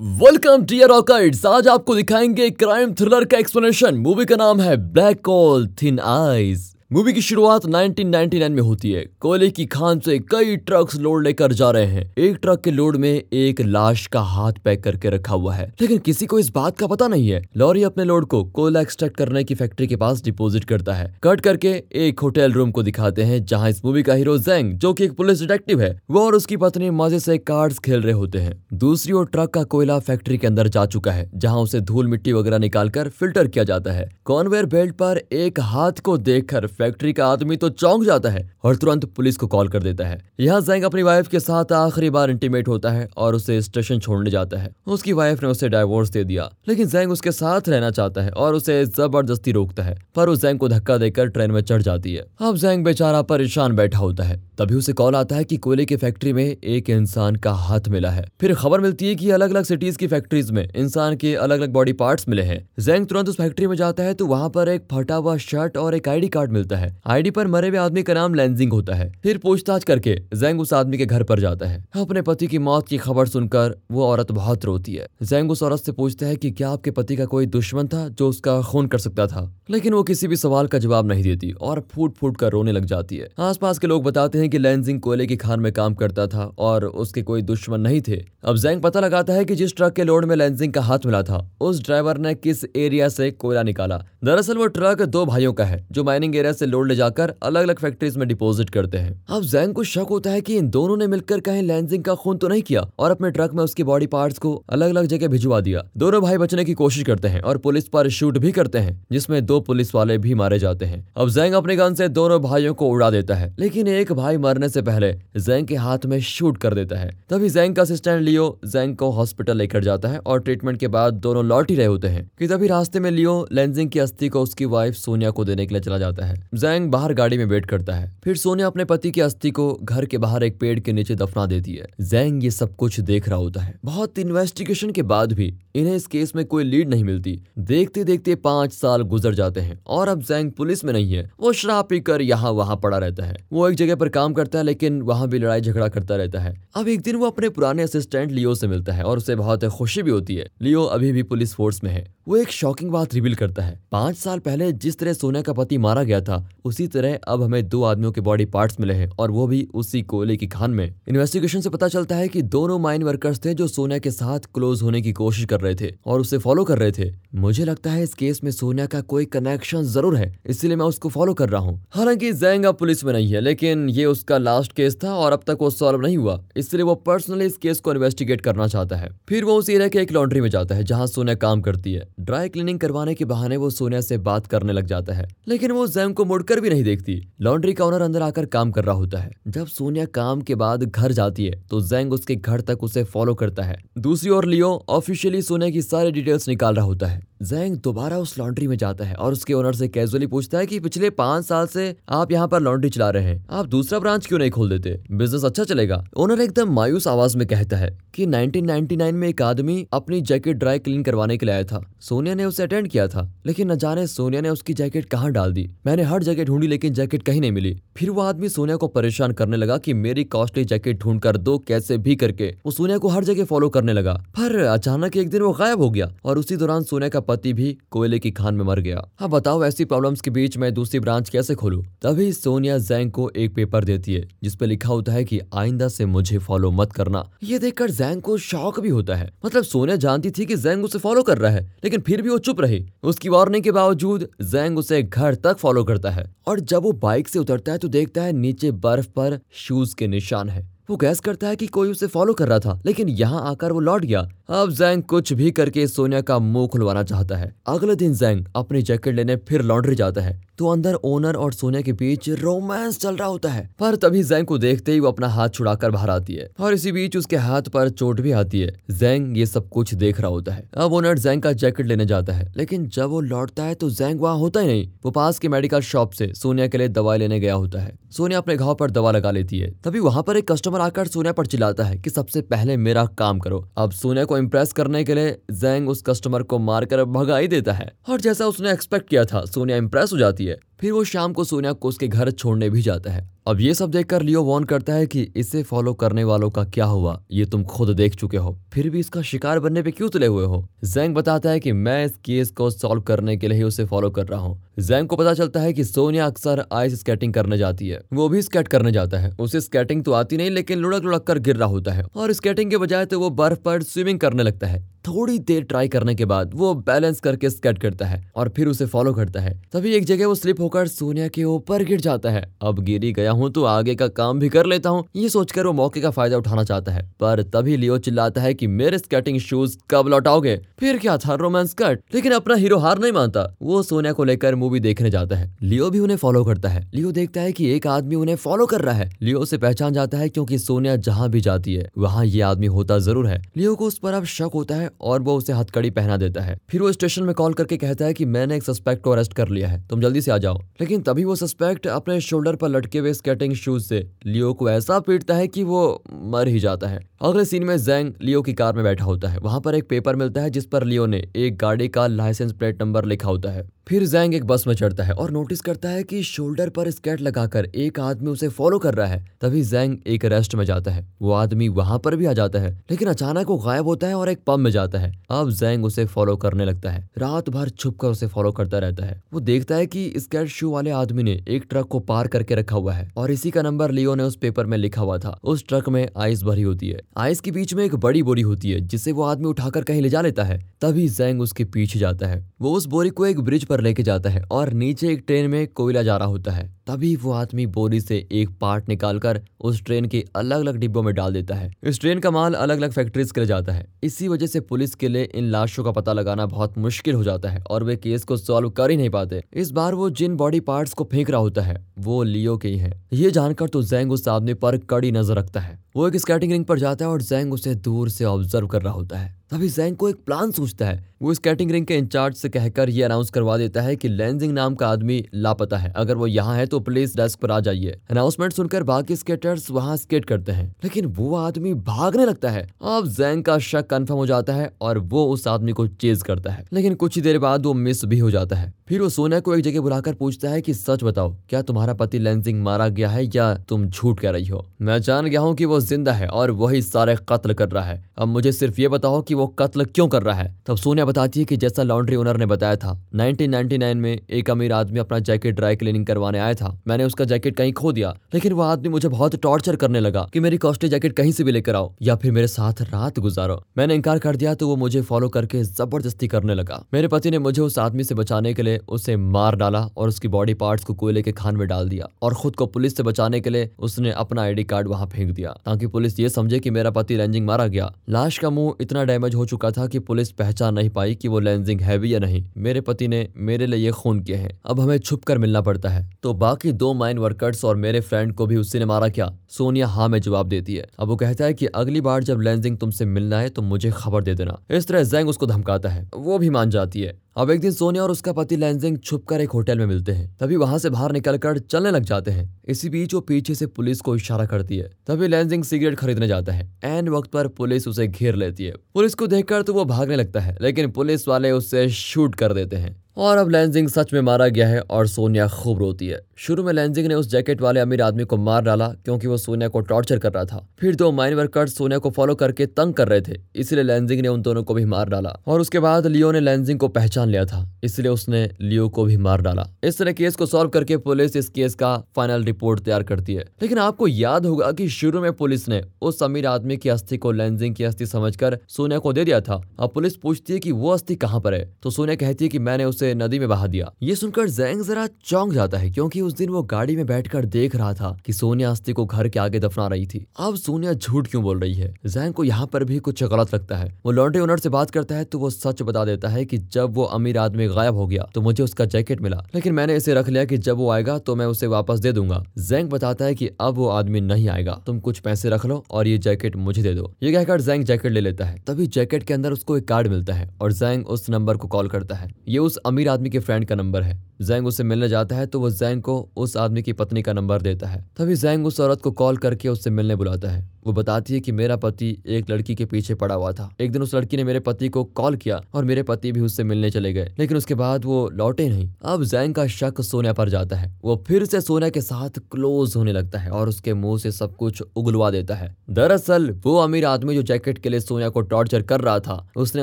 Welcome dear ऑकर्ड्स आज आपको दिखाएँगे क्राइम थ्रिलर का एक्सप्लेनेशन मूवी का नाम है black hole thin eyes movie की शुरुआत 1999 में होती है। कोयले की खान से कई ट्रक्स लोड लेकर जा रहे हैं। एक ट्रक के लोड में एक लाश का हाथ पैक करके रखा हुआ है। लेकिन किसी को इस बात का पता नहीं है। लॉरी अपने लोड को कोयला एक्सट्रैक्ट करने की फैक्ट्री के पास डिपोजिट करता है। कट करके एक होटल रूम को दिखाते हैं, जहाँ इस मूवी का हीरो जैंग जो की एक पुलिस डिटेक्टिव है, वो और उसकी पत्नी मज़े से कार्ड खेल रहे होते हैं। दूसरी ओर ट्रक का कोयला फैक्ट्री के अंदर जा चुका है, जहाँ उसे धूल मिट्टी वगैरह निकाल कर फ़िल्टर किया जाता है। कॉन्वेयर बेल्ट पर एक हाथ को देखकर फैक्ट्री का आदमी तो चौंक जाता है और तुरंत पुलिस को कॉल कर देता है। यहाँ जैंग अपनी वाइफ के साथ आखिरी बार इंटीमेट होता है और उसे स्टेशन छोड़ने जाता है। उसकी वाइफ ने उसे डाइवोर्स दे दिया, लेकिन जैंग उसके साथ रहना चाहता है और उसे ज़बरदस्ती रोकता है, पर उस जैंग को धक्का देकर ट्रेन में चढ़ जाती है। अब जैंग बेचारा परेशान बैठा होता है। तभी उसे कॉल आता है कि कोयले की फैक्ट्री में एक इंसान का हाथ मिला है। फिर खबर मिलती है कि अलग अलग सिटीज़ की फैक्ट्रीज में इंसान के अलग अलग बॉडी पार्ट्स मिले हैं। जैंग तुरंत उस फैक्ट्री में जाता है तो वहाँ पर एक फटा हुआ शर्ट और एक आईडी कार्ड मिलता है। आईडी पर मरे हुए आदमी का नाम लेंजिंग होता है। फिर पूछताछ करके जैंग उस आदमी के घर पर जाता है। अपने पति की मौत की खबर सुनकर वो औरत बहुत रोती है। जैंग उस औरत से पूछता है की क्या आपके पति का कोई दुश्मन था जो उसका खून कर सकता था? लेकिन वो किसी भी सवाल का जवाब नहीं देती और फूट फूट कर रोने लग जाती है। आसपास के लोग बताते हैं कि लेंजिंग कोयले की खान में काम करता था और उसके कोई दुश्मन नहीं थे। अब जैंग पता लगाता है कि जिस ट्रक के लोड में लेंजिंग का हाथ मिला था, उस ड्राइवर ने किस एरिया से कोयला निकाला। दरअसल वो ट्रक दो भाइयों का है, जो माइनिंग एरिया से लोड ले जाकर अलग अलग फैक्ट्रीज में डिपोजिट करते हैं। अब जैंग को शक होता है कि इन दोनों ने मिलकर कहीं लेंजिंग का खून तो नहीं किया और अपने ट्रक में उसकी बॉडी पार्ट को अलग अलग जगह भिजवा दिया। दोनों भाई बचने की कोशिश करते हैं और पुलिस पर शूट भी करते हैं, जिसमें दो पुलिस वाले भी मारे जाते हैं। अब जैंग अपने गन से दोनों भाइयों को उड़ा देता है, लेकिन एक भाई मरने से पहले जैंग के हाथ में शूट कर देता है। तभी जैंग का असिस्टेंट लियो जैंग को हॉस्पिटल लेकर जाता है और ट्रीटमेंट के बाद दोनों लौट ही रहे होते हैं। कि तभी रास्ते में लियो लेंजिंग की अस्थि को उसकी वाइफ सोनिया को देने के लिए चला जाता है। जैंग बाहर गाड़ी में वेट करता है। फिर सोनिया अपने पति की अस्थि को घर के बाहर एक पेड़ के नीचे दफना देती है। जैंग ये सब कुछ देख रहा होता है। बहुत इन्वेस्टिगेशन के बाद भी इन्हें इस केस में कोई लीड नहीं मिलती। देखते देखते पाँच साल गुजर जाते हैं और अब जैंग पुलिस में नहीं है। वो शराब पीकर यहाँ वहाँ पड़ा रहता है। वो एक जगह पर काम करता है, लेकिन वहाँ भी लड़ाई झगड़ा करता रहता है। अब एक दिन वो अपने पुराने असिस्टेंट लियो से मिलता है और उसे बहुत खुशी भी होती है। लियो अभी भी पुलिस फोर्स में है। वो एक शॉकिंग बात रिवील करता है। पाँच साल पहले जिस तरह सोनिया का पति मारा गया था, उसी तरह अब हमें दो आदमियों के बॉडी पार्ट्स मिले हैं और वो भी उसी कोयले की खान में। इन्वेस्टिगेशन से पता चलता है कि दोनों माइन वर्कर्स थे जो सोनिया के साथ क्लोज होने की कोशिश कर रहे थे और उसे फॉलो कर रहे थे। मुझे लगता है इस केस में सोनिया का कोई कनेक्शन ज़रूर है, इसलिए मैं उसको फॉलो कर रहा हूँ। हालाँकि जैंग पुलिस में नहीं है, लेकिन ये उसका लास्ट केस था और अब तक वो सॉल्व नहीं हुआ। इसलिए वो पर्सनली इस केस को इन्वेस्टिगेट करना चाहता है। फिर वो उस एरिया के एक लॉन्ड्री में जाता है, जहाँ सोनिया काम करती है। ड्राई क्लीनिंग करवाने के बहाने वो सोनिया से बात करने लग जाता है। लेकिन वो जैंग को मुड़कर भी नहीं देखती। लॉन्ड्री का ओनर अंदर आकर काम कर रहा होता है। जब सोनिया काम के बाद घर जाती है तो जैंग उसके घर तक उसे फॉलो करता है। दूसरी ओर लियो ऑफिशियली सोनिया की सारी डिटेल्स निकाल रहा होता है। जैंग दोबारा उस लॉन्ड्री में जाता है और उसके ओनर से कैजुअली पूछता है कि पिछले पाँच साल से आप यहाँ पर लॉन्ड्री चला रहे हैं। आप दूसरा ब्रांच क्यों नहीं खोल देते? बिज़नेस अच्छा चलेगा। ओनर एकदम मायूस आवाज़ में कहता है कि 1999 में एक आदमी अपनी जैकेट ड्राई क्लीन करवाने के लिए आया था। सोनिया ने उसे अटेंड किया था, लेकिन न जाने सोनिया ने उसकी जैकेट कहाँ डाल दी। मैंने हर जगह ढूंढी, लेकिन जैकेट कहीं नहीं मिली। फिर वो आदमी सोनिया को परेशान करने लगा की मेरी कॉस्टली जैकेट ढूंढ कर दो कैसे भी करके। वो सोनिया को हर जगह फॉलो करने लगा। पर अचानक एक दिन वो गायब हो गया और उसी दौरान सोनिया का पति भी कोयले की खान में मर गया। हाँ बताओ ऐसी प्रॉब्लम्स के बीच मैं दूसरी ब्रांच कैसे खोलूं? तभी सोनिया जैंग को एक पेपर देती है, जिसपे लिखा होता है कि आइंदा से मुझे फॉलो मत करना। ये देखकर जैंग को शौक भी होता है। मतलब सोनिया जानती थी कि जैंग उसे फॉलो कर रहा है, लेकिन फिर भी वो चुप रही। उसकी वार्निंग के बावजूद जैंग उसे घर तक फॉलो करता है। और जब वो बाइक से उतरता है तो देखता है नीचे बर्फ़ पर शूज़ के निशान है। वो गैस करता है कि कोई उसे फॉलो कर रहा था, लेकिन यहाँ आकर वो लौट गया। अब जैंग कुछ भी करके सोनिया का मुँह खुलवाना चाहता है। अगले दिन जैंग अपनी जैकेट लेने फिर लॉन्ड्री जाता है। तो अंदर ओनर और सोनिया के बीच रोमांस चल रहा होता है। पर तभी जैंग को देखते ही वो अपना हाथ छुड़ाकर बाहर आती है। और इसी बीच उसके हाथ पर चोट भी आती है। जैंग ये सब कुछ देख रहा होता है। अब ओनर जैंग का जैकेट लेने जाता है। लेकिन जब वो लौटता है तो जैंग वहाँ होता ही नहीं। वो पास के मेडिकल शॉप से सोनिया के लिए दवाई लेने गया होता है। सोनिया अपने घाव पर दवा लगा लेती है। तभी वहाँ पर एक कस्टमर आकर सोनिया पर चिल्लाता है की सबसे पहले मेरा काम करो। अब सोनिया को इम्प्रेस करने के लिए जैंग उस कस्टमर को मारकर भगा ही देता है। और जैसा उसने एक्सपेक्ट किया था, सोनिया इम्प्रेस हो जाती है। फिर वो शाम को सोनिया को उसके घर छोड़ने भी जाता है। अब ये सब देखकर लियो वॉर्न करता है कि इसे फॉलो करने वालों का क्या हुआ, ये तुम खुद देख चुके हो। फिर भी इसका शिकार बनने पे क्यों तुले हुए हो? जैंग बताता है कि मैं इस केस को सॉल्व करने के लिए उसे फॉलो कर रहा हूँ। जैंग को पता चलता है कि सोनिया अक्सर आइस स्केटिंग करने जाती है। वो भी स्केट करने जाता है। उसे स्केटिंग तो आती नहीं, लेकिन लुढ़क लुढ़क कर गिर रहा होता है। और स्केटिंग के बजाय तो वो बर्फ़ पर स्विमिंग करने लगता है। थोड़ी देर ट्राई करने के बाद वो बैलेंस करके स्केट करता है और फिर उसे फॉलो करता है। तभी एक जगह वो स्लिप होकर सोनिया के ऊपर गिर जाता है। अब गिरी गया हूँ तो आगे का काम भी कर लेता हूँ, ये सोचकर वो मौके का फ़ायदा उठाना चाहता है। पर तभी लियो चिल्लाता है कि मेरे स्केटिंग शूज़ कब लौटाओगे? फिर क्या था रोमांस कट लेकिन अपना हीरो हार नहीं मानता। वो सोनिया को लेकर मूवी देखने जाता है। लियो भी उन्हें फॉलो करता है। लियो देखता है की एक आदमी उन्हें फॉलो कर रहा है। लियो उसे पहचान जाता है क्योंकि सोनिया जहाँ भी जाती है, वहाँ ये आदमी होता ज़रूर है। लियो को उस पर अब शक होता है और वो उसे हथकड़ी पहना देता है। फिर वो स्टेशन में कॉल करके कहता है कि मैंने एक सस्पेक्ट को अरेस्ट कर लिया है। तुम जल्दी से आ जाओ। लेकिन तभी वो सस्पेक्ट अपने शोल्डर पर लटके हुए स्केटिंग शूज़ से लियो को ऐसा पीटता है कि वो मर ही जाता है। अगले सीन में जैंग लियो की कार में बैठा होता है। वहाँ पर एक पेपर मिलता है जिस पर लियो ने एक गाड़ी का लाइसेंस प्लेट नंबर लिखा होता है। फिर जैंग एक बस में चढ़ता है और नोटिस करता है कि शोल्डर पर स्केट लगाकर एक आदमी उसे फॉलो कर रहा है। तभी जैंग एक रेस्ट में जाता है। वो आदमी वहाँ पर भी आ जाता है, लेकिन अचानक वो गायब होता है और एक पब में जाता है। अब जैंग उसे फॉलो करने लगता है। रात भर छुप कर उसे फॉलो करता रहता है। वो देखता है की स्केट शू वाले आदमी ने एक ट्रक को पार करके रखा हुआ है और इसी का नंबर लियो ने उस पेपर में लिखा हुआ था। उस ट्रक में आइस भरी होती है। आइस के बीच में एक बड़ी बोरी होती है, जिसे वो आदमी उठाकर कहीं ले जा लेता है। तभी जैंग उसके पीछे जाता है। वो उस बोरी को एक ब्रिज पर लेके जाता है और नीचे एक ट्रेन में कोयला जा रहा होता है। तभी वो आदमी बोरी से एक पार्ट निकालकर उस ट्रेन के अलग अलग डिब्बों में डाल देता है। इस ट्रेन का माल अलग अलग फैक्ट्रीज के लिए जाता है। इसी वजह से पुलिस के लिए इन लाशों का पता लगाना बहुत मुश्किल हो जाता है और वे केस को सॉल्व कर ही नहीं पाते। इस बार वो जिन बॉडी पार्ट को फेंक रहा होता है, वो लियो के ही है। ये जानकर तो जैंग उस आदमी पर कड़ी नज़र रखता है। वो एक स्केटिंग रिंग पर जाता है और जैंग उसे दूर से ऑब्ज़र्व कर रहा होता है। तभी जैंग को एक प्लान सोचता है। वो स्केटिंग रिंग के इंचार्ज से कहकर ये अनाउंस करवा देता है कि लेंजिंग नाम का आदमी लापता है। अगर वो यहाँ है तो पुलिस डेस्क पर आ जाइए। अनाउंसमेंट सुनकर बाकी स्केटर्स वहाँ स्केट करते हैं। लेकिन वो आदमी भागने लगता है। अब जैंग का शक कंफर्म हो जाता है और वो उस आदमी को चेज करता है। लेकिन कुछ ही देर बाद वो मिस भी हो जाता है। फिर वो सोना को एक जगह बुलाकर पूछता है की सच बताओ, क्या तुम्हारा पति लेंजिंग मारा गया है या तुम झूठ कह रही हो? मैं जान गया हूँ की वो ज़िंदा है और वही सारे कत्ल कर रहा है। अब मुझे सिर्फ़ ये बताओ कि वो कत्ल क्यों कर रहा है? तब सोनिया बताती है कि जैसा लॉन्ड्री ओनर ने बताया था 1999 में एक अमीर आदमी अपना जैकेट ड्राई क्लीनिंग करवाने आया था। मैंने उसका जैकेट कहीं खो दिया, लेकिन वो आदमी मुझे बहुत टॉर्चर करने लगा कि मेरी कॉस्टली जैकेट कहीं से भी लेकर आओ या फिर मेरे साथ रात गुजारो। मैंने इनकार कर दिया तो वो मुझे फॉलो करके ज़बरदस्ती करने लगा। मेरे पति ने मुझे उस आदमी से बचाने के लिए उसे मार डाला और उसकी बॉडी पार्ट्स को कोयले के खान में डाल दिया और खुद को पुलिस से बचाने के लिए उसने अपना आईडी कार्ड वहाँ फेंक दिया। ताकि पुलिस ये समझे कि मेरा पति लेंजिंग मारा गया। लाश का मुँह इतना डैमेज हो चुका था कि पुलिस पहचान नहीं पाई कि वो लेंजिंग है भी या नहीं। मेरे पति ने मेरे लिए ये खून किए हैं। अब हमें छुप कर मिलना पड़ता है। तो बाकी दो माइन वर्कर्स और मेरे फ्रेंड को भी उसी ने मारा क्या? सोनिया हाँ में जवाब देती है। अब वो कहता है की अगली बार जब लेंजिंग तुमसे मिलना है तो मुझे खबर दे देना। इस तरह जैंग उसको धमकाता है। वो भी मान जाती है। अब एक दिन सोनिया और उसका पति लेंजिंग छुपकर एक होटल में मिलते हैं। तभी वहाँ से बाहर निकलकर चलने लग जाते हैं। इसी बीच वो पीछे से पुलिस को इशारा करती है। तभी लैंजिंग सिगरेट खरीदने जाता है। एन वक्त पर पुलिस उसे घेर लेती है। पुलिस को देखकर तो वो भागने लगता है, लेकिन पुलिस वाले उससे शूट कर देते हैं। और अब लेंजिंग सच में मारा गया है और सोनिया खूब रोती है। शुरू में लेंजिंग ने उस जैकेट वाले अमीर आदमी को मार डाला क्योंकि वो सोनिया को टॉर्चर कर रहा था। फिर दो माइन वर्कर्स सोनिया को फॉलो करके तंग कर रहे थे, इसलिए लेंजिंग ने उन दोनों को भी मार डाला। और उसके बाद लियो ने लेंजिंग को पहचान लिया था, इसलिए उसने लियो को भी मार डाला। इस तरह केस को सॉल्व करके पुलिस इस केस का फाइनल रिपोर्ट तैयार करती है। लेकिन आपको याद होगा की शुरू में पुलिस ने उस अमीर आदमी की अस्थि को लेंजिंग की अस्थि समझकर सोनिया को दे दिया था। अब पुलिस पूछती है की वो अस्थि कहाँ पर है? तो सोनिया कहती है की मैंने उसे नदी में बहा दिया। ये सुनकर जैंग जरा चौंक जाता है, क्योंकि उस दिन वो गाड़ी में बैठकर देख रहा था कि सोनिया अस्थि को घर के आगे दफना रही थी। अब सोनिया झूठ क्यों बोल रही है? जैंग को यहाँ पर भी कुछ गलत लगता है। वो लॉन्ड्री ओनर से बात करता है तो वो सच बता देता है कि जब वो अमीर आदमी गायब हो गया तो मुझे उसका जैकेट मिला। लेकिन मैंने इसे रख लिया कि जब वो आएगा तो मैं उसे वापस दे दूँगा। जैंग बताता है कि अब वो आदमी नहीं आएगा। तुम कुछ पैसे रख लो और ये जैकेट मुझे दे दो। ये कहकर जैंग जैकेट ले लेता है। तभी जैकेट के अंदर उसको एक कार्ड मिलता है और जैंग उस नंबर को कॉल करता है। ये उस अमीर आदमी के फ्रेंड का नंबर है। जैंग उसे मिलने जाता है तो वो जैंग को उस आदमी की पत्नी का नंबर देता है। तभी जैंग उस औरत को कॉल करके उससे मिलने बुलाता है। वो बताती है कि मेरा पति एक लड़की के पीछे पड़ा हुआ था। एक दिन उस लड़की ने मेरे पति को कॉल किया और मेरे पति भी उससे मिलने चले गए। लेकिन उसके बाद वो लौटे नहीं। अब जैंग का शक सोनिया पर जाता है। वो फिर से सोनिया के साथ क्लोज होने लगता है और उसके मुँह से सब कुछ उगलवा देता है। दरअसल, वो अमीर आदमी जो जैकेट के लिए सोनिया को टॉर्चर कर रहा था, उसने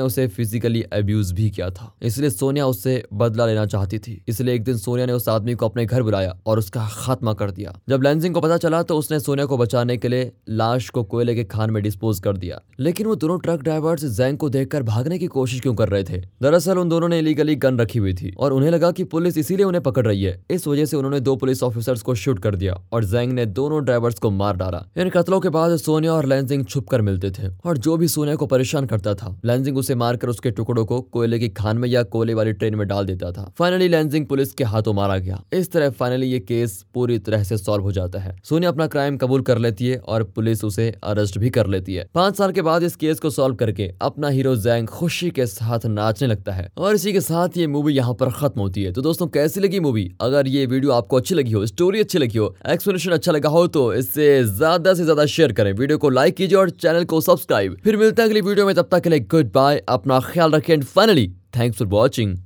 उसे फिजिकली अब्यूज भी किया था। इसलिए सोनिया उससे बदला लेना चाहती थी। इसलिए एक दिन सोनिया ने उस आदमी को अपने घर बुलाया और उसका खात्मा कर दिया। जब लैंसिंग को पता चला तो उसने सोनिया को बचाने के लिए लाश को कोयले के खान में डिस्पोज कर दिया। लेकिन वो दोनों ट्रक ड्राइवर्स जैंग को देखकर भागने की कोशिश क्यों कर रहे थे? दरअसल उन दोनों ने इलीगली गन रखी हुई थी और उन्हें लगा की पुलिस इसीलिए उन्हें पकड़ रही है। इस वजह से उन्होंने दो पुलिस ऑफिसर्स को शूट कर दिया और जैंग ने दोनों ड्राइवर्स को मार डाला। इन कत्लों के बाद सोनिया और लैंसिंग छुप कर मिलते थे और जो भी सोनिया को परेशान करता था लैंसिंग उसे मारकर उसके टुकड़ों को कोयले की खान में या कोयले वाली ट्रेन में डाल देता था। फाइनली लैंसिंग पुलिस के हाथों मारा गया। इस तरह फाइनली ये केस पूरी तरह से सॉल्व हो जाता है। सोनिया अपना क्राइम कबूल कर लेती है और पुलिस उसे अरेस्ट भी कर लेती है। पाँच साल के बाद इस केस को सॉल्व करके अपना हीरो जैंग खुशी के साथ नाचने लगता है और इसी के साथ ये मूवी यहाँ पर खत्म होती है। तो दोस्तों, कैसी लगी मूवी अगर ये वीडियो आपको अच्छी लगी हो स्टोरी अच्छी लगी हो एक्सप्लेनेशन अच्छा लगा हो तो इससे ज़्यादा से ज़्यादा शेयर करें। वीडियो को लाइक कीजिए और चैनल को सब्सक्राइब फिर मिलते हैं अगली वीडियो में, तब तक के लिए गुड बाय अपना ख्याल रखें। And finally thanks for watching